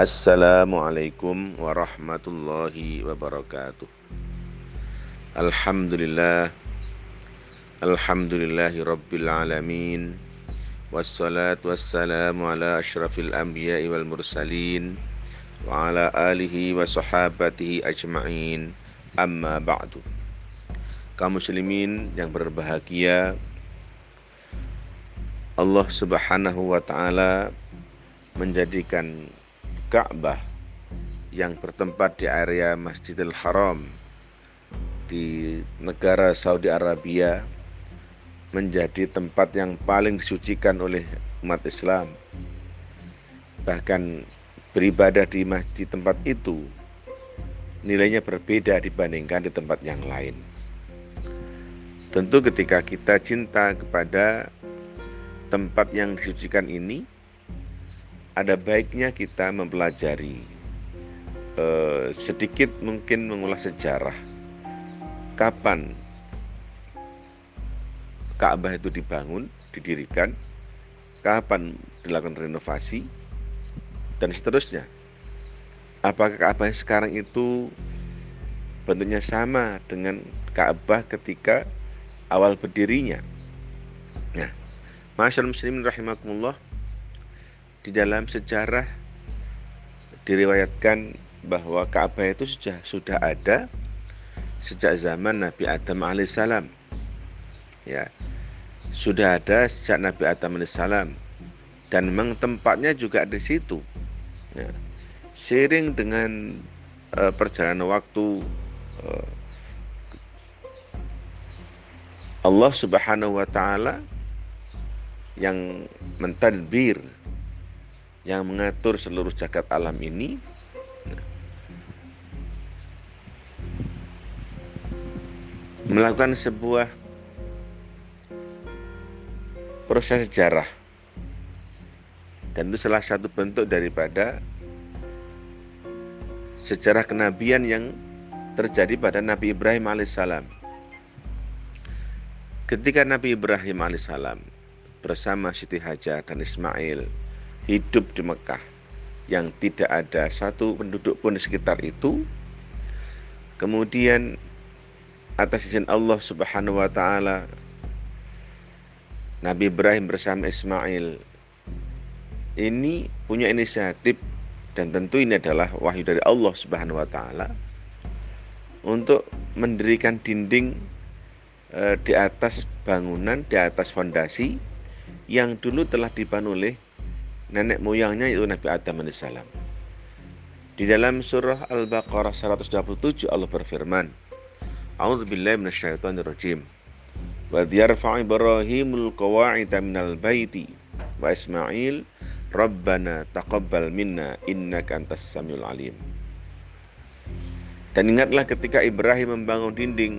Assalamualaikum warahmatullahi wabarakatuh. Alhamdulillah Alhamdulillahi rabbil alamin Wassalatu wassalamu ala ashrafil anbiya'i wal mursalin Wa ala alihi wa sahabatihi ajma'in. Amma ba'du. Kaum muslimin yang berbahagia Allah subhanahu wa ta'ala menjadikan Ka'bah yang bertempat di area Masjidil Haram di negara Saudi Arabia menjadi tempat yang paling disucikan oleh umat Islam. Bahkan beribadah di masjid tempat itu nilainya berbeda dibandingkan di tempat yang lain. Tentu ketika kita cinta kepada tempat yang disucikan ini, ada baiknya kita mempelajari eh, sedikit mungkin mengulas sejarah kapan Ka'bah itu dibangun, didirikan, kapan dilakukan renovasi, dan seterusnya. Apakah Ka'bah sekarang itu bentuknya sama dengan Ka'bah ketika awal berdirinya? Nah, masyarakat muslimin rahimakumullah, di dalam sejarah diriwayatkan bahwa Ka'bah itu sudah sudah ada sejak zaman Nabi Adam alaihissalam. Ya, sudah ada sejak Nabi Adam alaihissalam dan memang tempatnya juga di situ. Ya. Sering dengan uh, perjalanan waktu uh, Allah Subhanahu wa taala yang mentadbir yang mengatur seluruh jagat alam ini melakukan sebuah proses sejarah dan itu salah satu bentuk daripada sejarah kenabian yang terjadi pada Nabi Ibrahim alaihissalam. Ketika Nabi Ibrahim alaihissalam bersama Siti Hajar dan Ismail hidup di Mekah yang tidak ada satu penduduk pun di sekitar itu, kemudian atas izin Allah Subhanahu wa taala Nabi Ibrahim bersama Ismail ini punya inisiatif dan tentu ini adalah wahyu dari Allah Subhanahu wa taala untuk mendirikan dinding e, di atas bangunan, di atas fondasi yang dulu telah dibangun oleh nenek moyangnya yaitu Nabi Adam alaihissalam. Di dalam surah Al-Baqarah 127 Allah berfirman, A'udzubillahi minasyaitonirrajim. Wa yarfa' Ibrahimul qawa'ida minal baiti wa Ismail Rabbana taqabbal minna innaka antas samiul alim. Dan ingatlah ketika Ibrahim membangun dinding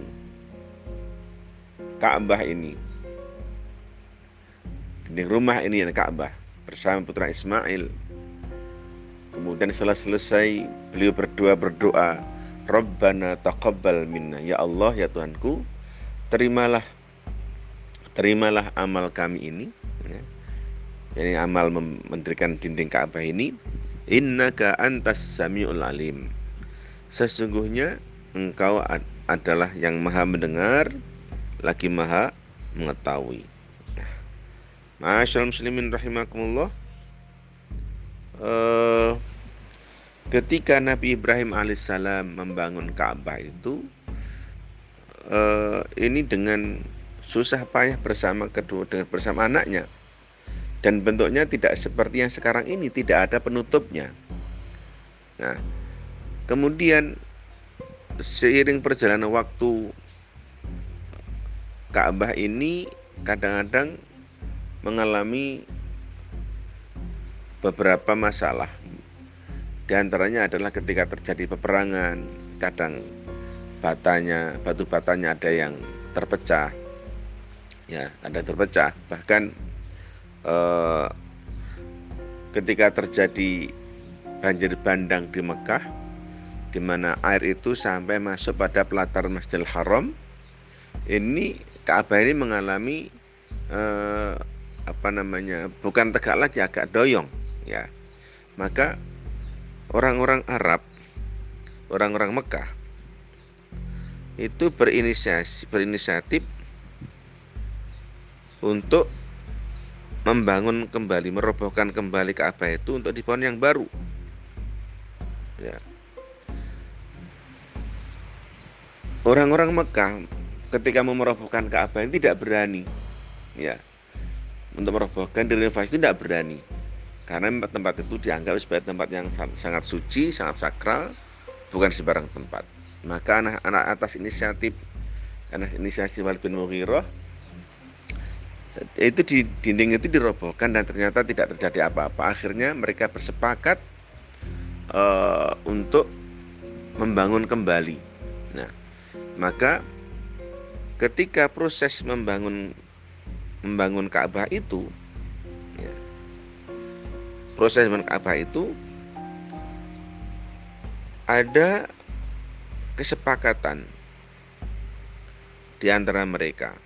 Ka'bah ini. Dinding rumah ini yang Ka'bah bersama putra Ismail. Kemudian setelah selesai beliau berdoa berdoa, Rabbana taqabbal minna. Ya Allah ya Tuhanku, terimalah terimalah amal kami ini ya. Ini amal mendirikan dinding Ka'bah ini innaka antas samiul alim sesungguhnya engkau adalah yang maha mendengar lagi maha mengetahui nah, muslimin rahimakumullah. Uh, ketika Nabi Ibrahim alaihissalam membangun Ka'bah itu uh, ini dengan susah payah bersama kedua dengan bersama anaknya. Dan bentuknya tidak seperti yang sekarang ini tidak ada penutupnya. Nah kemudian seiring perjalanan waktu Ka'bah ini kadang-kadang mengalami beberapa masalah. Di antaranya adalah ketika terjadi peperangan kadang batanya batu batanya ada yang terpecah ya ada terpecah. Bahkan eh, ketika terjadi banjir bandang di Mekah di mana air itu sampai masuk pada pelataran Masjidil Haram ini Ka'bah ini mengalami eh, apa namanya bukan tegak lagi agak doyong ya maka orang-orang Arab, orang-orang Mekah itu berinisiasi berinisiatif untuk membangun kembali, merobohkan kembali Ka'bah itu untuk dibangun yang baru. Ya. Orang-orang Mekah ketika mau merobohkan Ka'bah tidak berani. Ya. Untuk merobohkan itu tidak berani. Karena tempat itu dianggap sebagai tempat yang sangat suci, sangat sakral, bukan sembarang tempat. Maka anak-anak atas inisiatif anak inisiasi Walid bin Mughirah itu di dinding itu dirobohkan dan ternyata tidak terjadi apa-apa. Akhirnya mereka bersepakat uh, untuk membangun kembali. Nah, maka ketika proses membangun membangun Ka'bah itu, ya, proses membangun Ka'bah itu ada kesepakatan di antara mereka.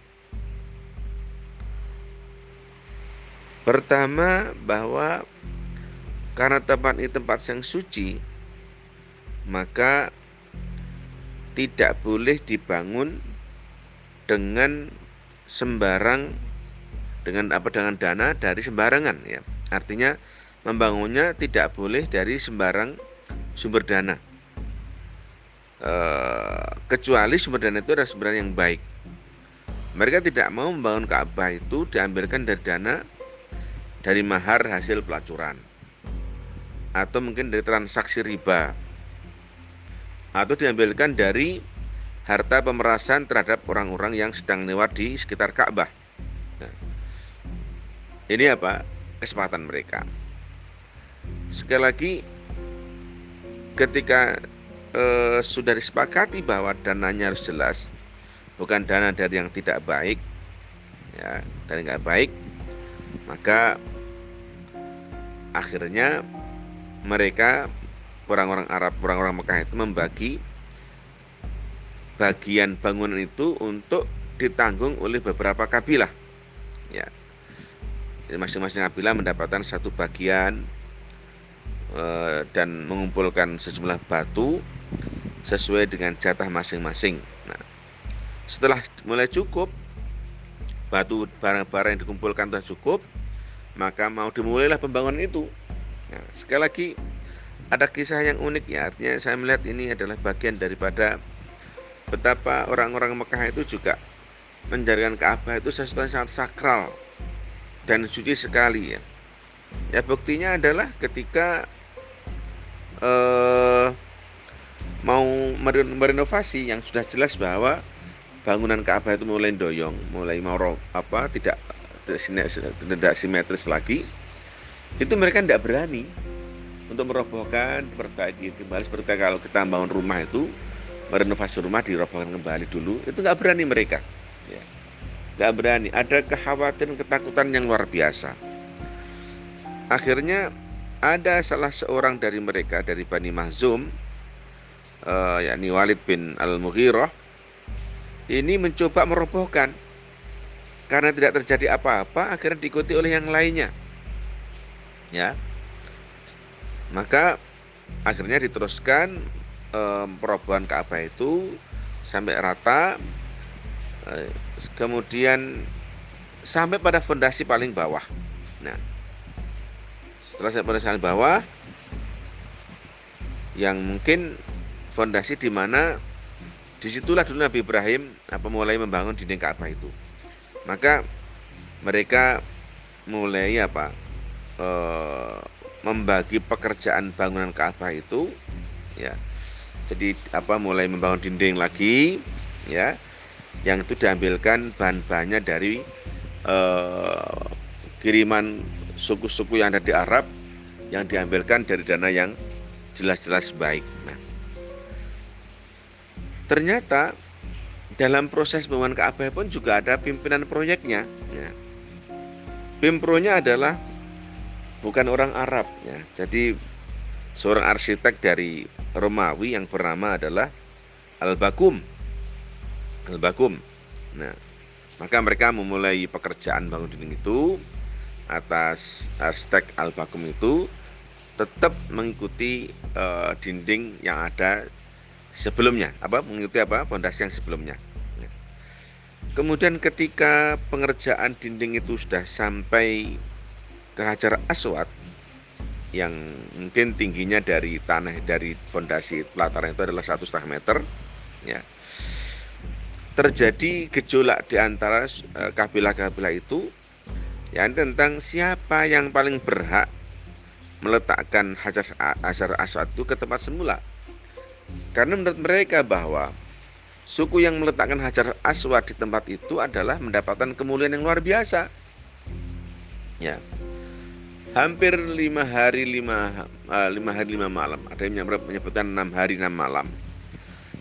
Pertama bahwa karena tempat ini tempat yang suci, maka tidak boleh dibangun dengan sembarang dengan apa dengan dana dari sembarangan ya. Artinya membangunnya tidak boleh dari sembarang sumber dana. E, kecuali sumber dana itu adalah sumber dana yang baik. Mereka tidak mau membangun Ka'bah itu diambilkan dari dana dari mahar hasil pelacuran atau mungkin dari transaksi riba atau diambilkan dari harta pemerasan terhadap orang-orang yang sedang lewat di sekitar Ka'bah. Ini apa? Kesempatan mereka. Sekali lagi ketika eh, sudah disepakati bahwa dananya harus jelas, bukan dana dari yang tidak baik, ya, dari nggak baik, maka akhirnya mereka orang-orang Arab, orang-orang Mekah itu membagi bagian bangunan itu untuk ditanggung oleh beberapa kabilah. Ya. Jadi masing-masing kabilah mendapatkan satu bagian e, dan mengumpulkan sejumlah batu sesuai dengan jatah masing-masing. Nah, setelah mulai cukup batu barang-barang yang dikumpulkan sudah cukup, maka mau dimulailah pembangunan itu. Nah, sekali lagi ada kisah yang unik ya, artinya saya melihat ini adalah bagian daripada betapa orang-orang Mekah itu juga menjadikan Ka'bah itu sesuatu yang sangat sakral dan suci sekali ya. Ya buktinya adalah ketika eh, mau merenovasi yang sudah jelas bahwa bangunan Ka'bah itu mulai doyong, mulai mau apa tidak tidak simetris lagi itu mereka tidak berani untuk merobohkan perbaiki kembali seperti kalau kita bangun rumah itu merenovasi rumah dirobohkan kembali dulu itu nggak berani mereka ya. Nggak berani. Ada kekhawatiran ketakutan yang luar biasa. Akhirnya ada salah seorang dari mereka dari Bani Mahzum uh, yakni Walid bin Al-Mughirah ini mencoba merobohkan. Karena tidak terjadi apa-apa akhirnya diikuti oleh yang lainnya. Ya. Maka akhirnya diteruskan um, perobohan Ka'bah itu sampai rata kemudian sampai pada fondasi paling bawah. Nah setelah sampai pada paling bawah yang mungkin fondasi di mana di situlah dulu Nabi Ibrahim apa mulai membangun dinding Ka'bah itu. Maka mereka mulai apa e, membagi pekerjaan bangunan Ka'bah itu ya. Jadi apa mulai membangun dinding lagi ya yang itu diambilkan bahan-bahannya dari e, kiriman suku-suku yang ada di Arab yang diambilkan dari dana yang jelas-jelas baik nah ternyata dalam proses pembangunan Ka'bah pun juga ada pimpinan proyeknya. Ya. Pimpronya adalah bukan orang Arab, ya. Jadi seorang arsitek dari Romawi yang bernama adalah Al-Bakum. Al-Bakum. Nah, maka mereka memulai pekerjaan bangun dinding itu atas arsitek Al-Bakum itu tetap mengikuti uh, dinding yang ada sebelumnya. Apa? Mengikuti apa? Pondasi yang sebelumnya. Kemudian ketika pengerjaan dinding itu sudah sampai ke Hajar Aswad yang mungkin tingginya dari tanah dari fondasi pelataran itu adalah satu setengah meter ya terjadi gejolak di antara uh, kabilah-kabilah itu ya tentang siapa yang paling berhak meletakkan Hajar Aswad itu ke tempat semula karena menurut mereka bahwa suku yang meletakkan hajar aswad di tempat itu adalah mendapatkan kemuliaan yang luar biasa. Ya, hampir lima hari lima, uh, lima hari lima malam. Ada yang menyebutkan enam hari enam malam.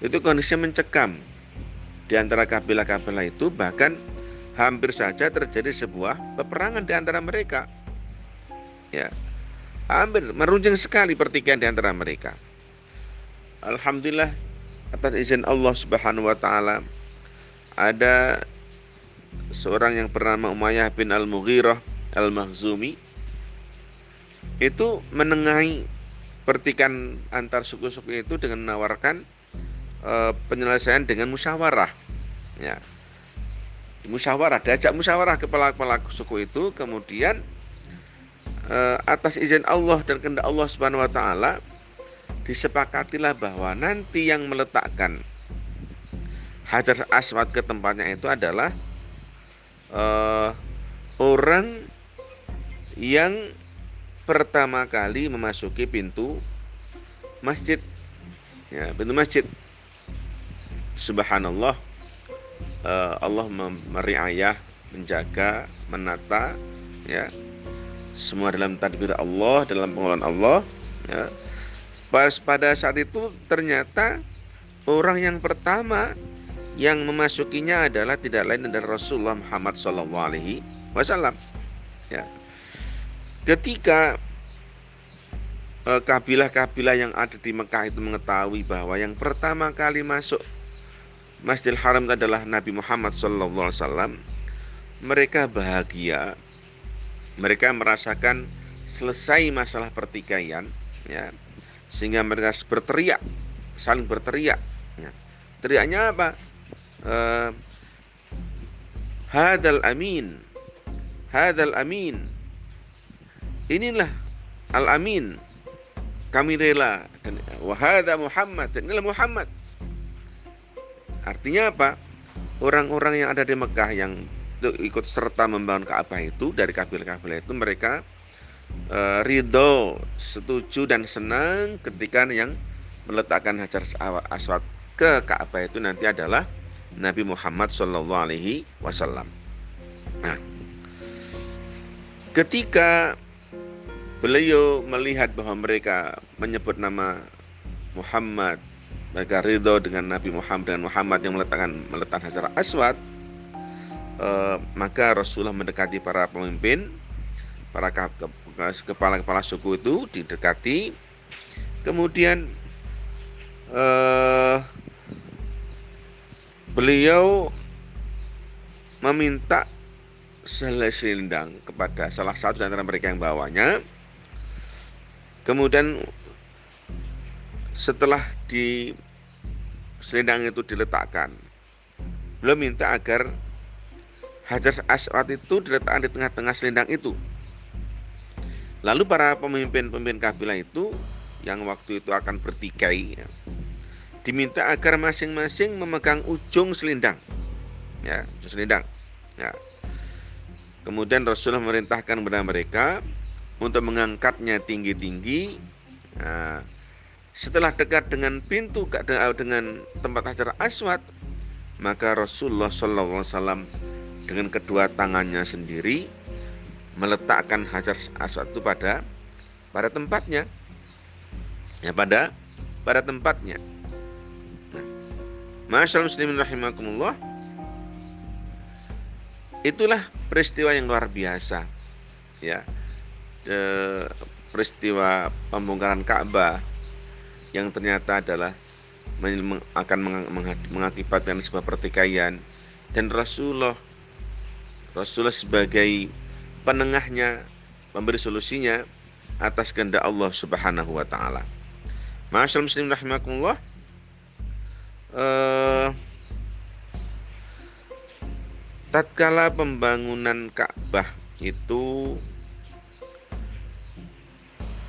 Itu kondisinya mencekam di antara kabilah-kabilah itu bahkan hampir saja terjadi sebuah peperangan di antara mereka. Ya, hampir meruncing sekali pertikaian di antara mereka. Alhamdulillah atas izin Allah Subhanahu wa taala ada seorang yang bernama Umayyah bin Al-Mughirah Al-Makhzumi itu menengahi pertikan antar suku-suku itu dengan menawarkan e, penyelesaian dengan musyawarah. Ya. Musyawarah diajak musyawarah kepala-kepala suku itu kemudian e, atas izin Allah dan kehendak Allah Subhanahu wa taala disepakatilah bahwa nanti yang meletakkan hajar aswad ke tempatnya itu adalah uh, orang yang pertama kali memasuki pintu masjid. Ya pintu masjid subhanallah uh, Allah meriayah menjaga menata ya semua dalam tadbir Allah dalam pengelolaan Allah ya pada saat itu ternyata orang yang pertama yang memasukinya adalah tidak lain adalah Rasulullah Muhammad Shallallahu Alaihi Wasallam. Ya. Ketika eh, kabilah-kabilah yang ada di Mekah itu mengetahui bahwa yang pertama kali masuk Masjidil Haram adalah Nabi Muhammad Wasallam, mereka bahagia, mereka merasakan selesai masalah pertikaian, ya. Sehingga mereka berteriak saling berteriak ya. teriaknya apa? Uh, hadal amin hadal amin. Inilah al amin. Kami rela. Wahada Muhammad. Inilah Muhammad artinya apa orang-orang yang ada di Mekah yang ikut serta membangun Ka'bah itu dari kabilah-kabilah itu mereka uh, ridho, setuju dan senang ketika yang meletakkan hajar aswad ke Ka'bah itu nanti adalah Nabi Muhammad Shallallahu Alaihi Wasallam. Nah, ketika beliau melihat bahwa mereka menyebut nama Muhammad, mereka ridho dengan Nabi Muhammad dan Muhammad yang meletakkan meletakkan hajar aswad, uh, maka Rasulullah mendekati para pemimpin, para kepala-kepala suku itu didekati. Kemudian eh, beliau meminta selendang kepada salah satu dari antara mereka yang bawanya kemudian setelah di selendang itu diletakkan beliau minta agar hajar aswad itu diletakkan di tengah-tengah selendang itu Lalu para pemimpin-pemimpin kabilah itu yang waktu itu akan bertikai ya, diminta agar masing-masing memegang ujung selendang. Ya, ujung selendang. Ya. Kemudian Rasulullah memerintahkan kepada mereka untuk mengangkatnya tinggi-tinggi. Nah, setelah dekat dengan pintu dengan tempat hajar aswad, maka Rasulullah SAW dengan kedua tangannya sendiri meletakkan hajar aswad itu pada pada tempatnya. Ya pada pada tempatnya. Nah, Masyaallah muslimin rahimakumullah itulah peristiwa yang luar biasa ya. E, peristiwa pembongkaran Ka'bah yang ternyata adalah akan mengakibatkan sebuah pertikaian dan Rasulullah Rasulullah sebagai penengahnya memberi solusinya atas kehendak Allah Subhanahu wa taala. Masyaallah muslim rahimakumullah. Uh, tatkala pembangunan Ka'bah itu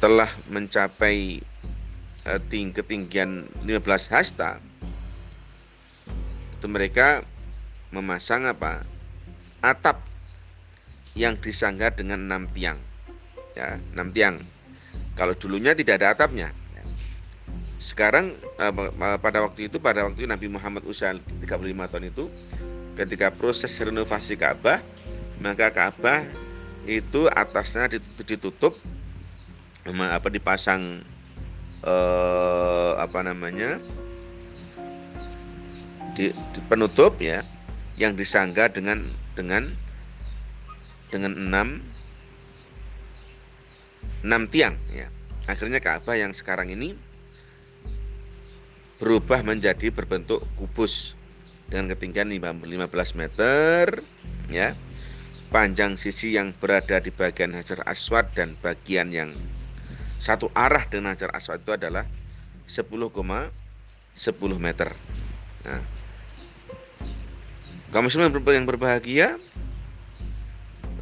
telah mencapai ting ketinggian 15 hasta itu mereka memasang apa? Atap yang disangga dengan enam tiang ya enam tiang. Kalau dulunya tidak ada atapnya. Sekarang uh, pada waktu itu pada waktu Nabi Muhammad usia 35 tahun itu ketika proses renovasi Ka'bah maka Ka'bah itu atasnya ditutup apa dipasang eh, apa namanya di, di penutup ya yang disangga dengan dengan dengan enam enam tiang ya. Akhirnya Ka'bah yang sekarang ini berubah menjadi berbentuk kubus dengan ketinggian 15 meter ya. Panjang sisi yang berada di bagian Hajar Aswad dan bagian yang satu arah dengan Hajar Aswad itu adalah 10,10 10 meter nah, kaum muslimin yang berbahagia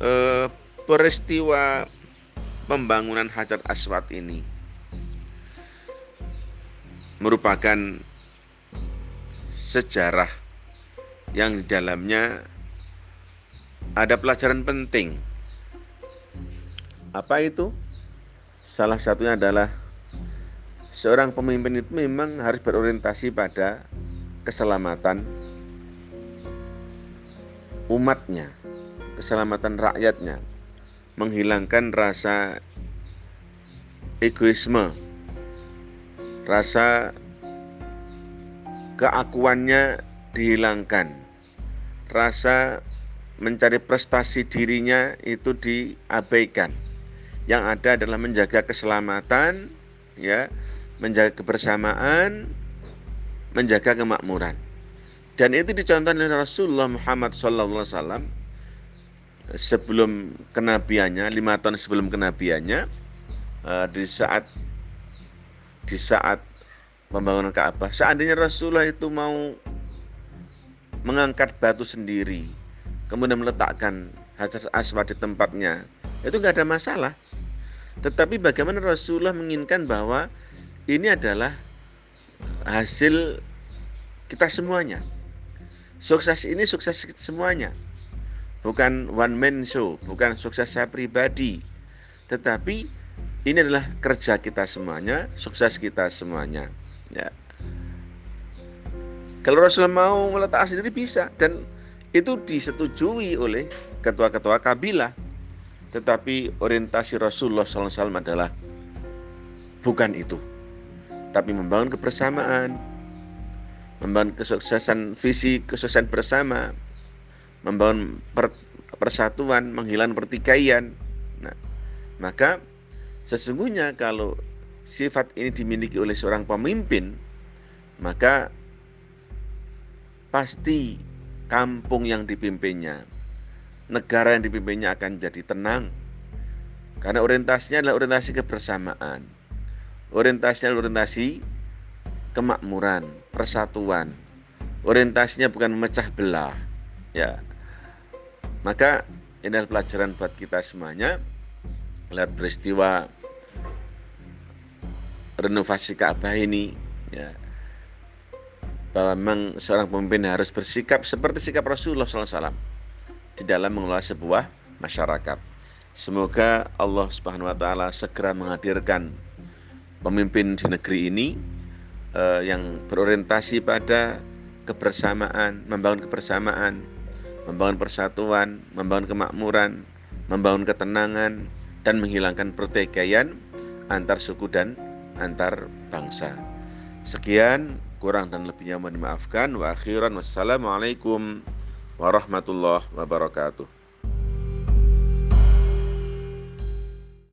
eh, peristiwa pembangunan Hajar Aswad ini merupakan sejarah yang di dalamnya ada pelajaran penting. Apa itu? Salah satunya adalah seorang pemimpin itu memang harus berorientasi pada keselamatan umatnya, keselamatan rakyatnya, menghilangkan rasa egoisme, rasa keakuannya dihilangkan, rasa mencari prestasi dirinya itu diabaikan. Yang ada adalah menjaga keselamatan, ya, menjaga kebersamaan, menjaga kemakmuran. Dan itu dicontohkan oleh Rasulullah Muhammad SAW sebelum kenabiannya, lima tahun sebelum kenabiannya, uh, di saat di saat pembangunan Ka'bah, seandainya Rasulullah itu mau mengangkat batu sendiri, kemudian meletakkan hajar aswad di tempatnya, itu nggak ada masalah. Tetapi bagaimana Rasulullah menginginkan bahwa ini adalah hasil kita semuanya. Sukses ini sukses semuanya bukan one man show, bukan sukses saya pribadi, tetapi ini adalah kerja kita semuanya, sukses kita semuanya. Ya. Kalau Rasulullah mau meletakkan sendiri bisa dan itu disetujui oleh ketua-ketua kabilah. Tetapi orientasi Rasulullah SAW adalah bukan itu, tapi membangun kebersamaan, membangun kesuksesan visi kesuksesan bersama, membangun per, persatuan, menghilangkan pertikaian. Nah, maka sesungguhnya kalau sifat ini dimiliki oleh seorang pemimpin, maka pasti kampung yang dipimpinnya, negara yang dipimpinnya akan jadi tenang. Karena orientasinya adalah orientasi kebersamaan. Orientasinya adalah orientasi kemakmuran, persatuan. Orientasinya bukan memecah belah. Ya, maka ini adalah pelajaran buat kita semuanya. Lihat peristiwa renovasi Ka'bah ini ya bahwa memang seorang pemimpin harus bersikap seperti sikap Rasulullah SAW di dalam mengelola sebuah masyarakat. Semoga Allah Subhanahu Wa Taala segera menghadirkan pemimpin di negeri ini eh, yang berorientasi pada kebersamaan, membangun kebersamaan, membangun persatuan, membangun kemakmuran, membangun ketenangan, dan menghilangkan pertikaian antar suku dan antar bangsa. Sekian, kurang dan lebihnya mohon dimaafkan. Wa akhiran wassalamualaikum warahmatullahi wabarakatuh.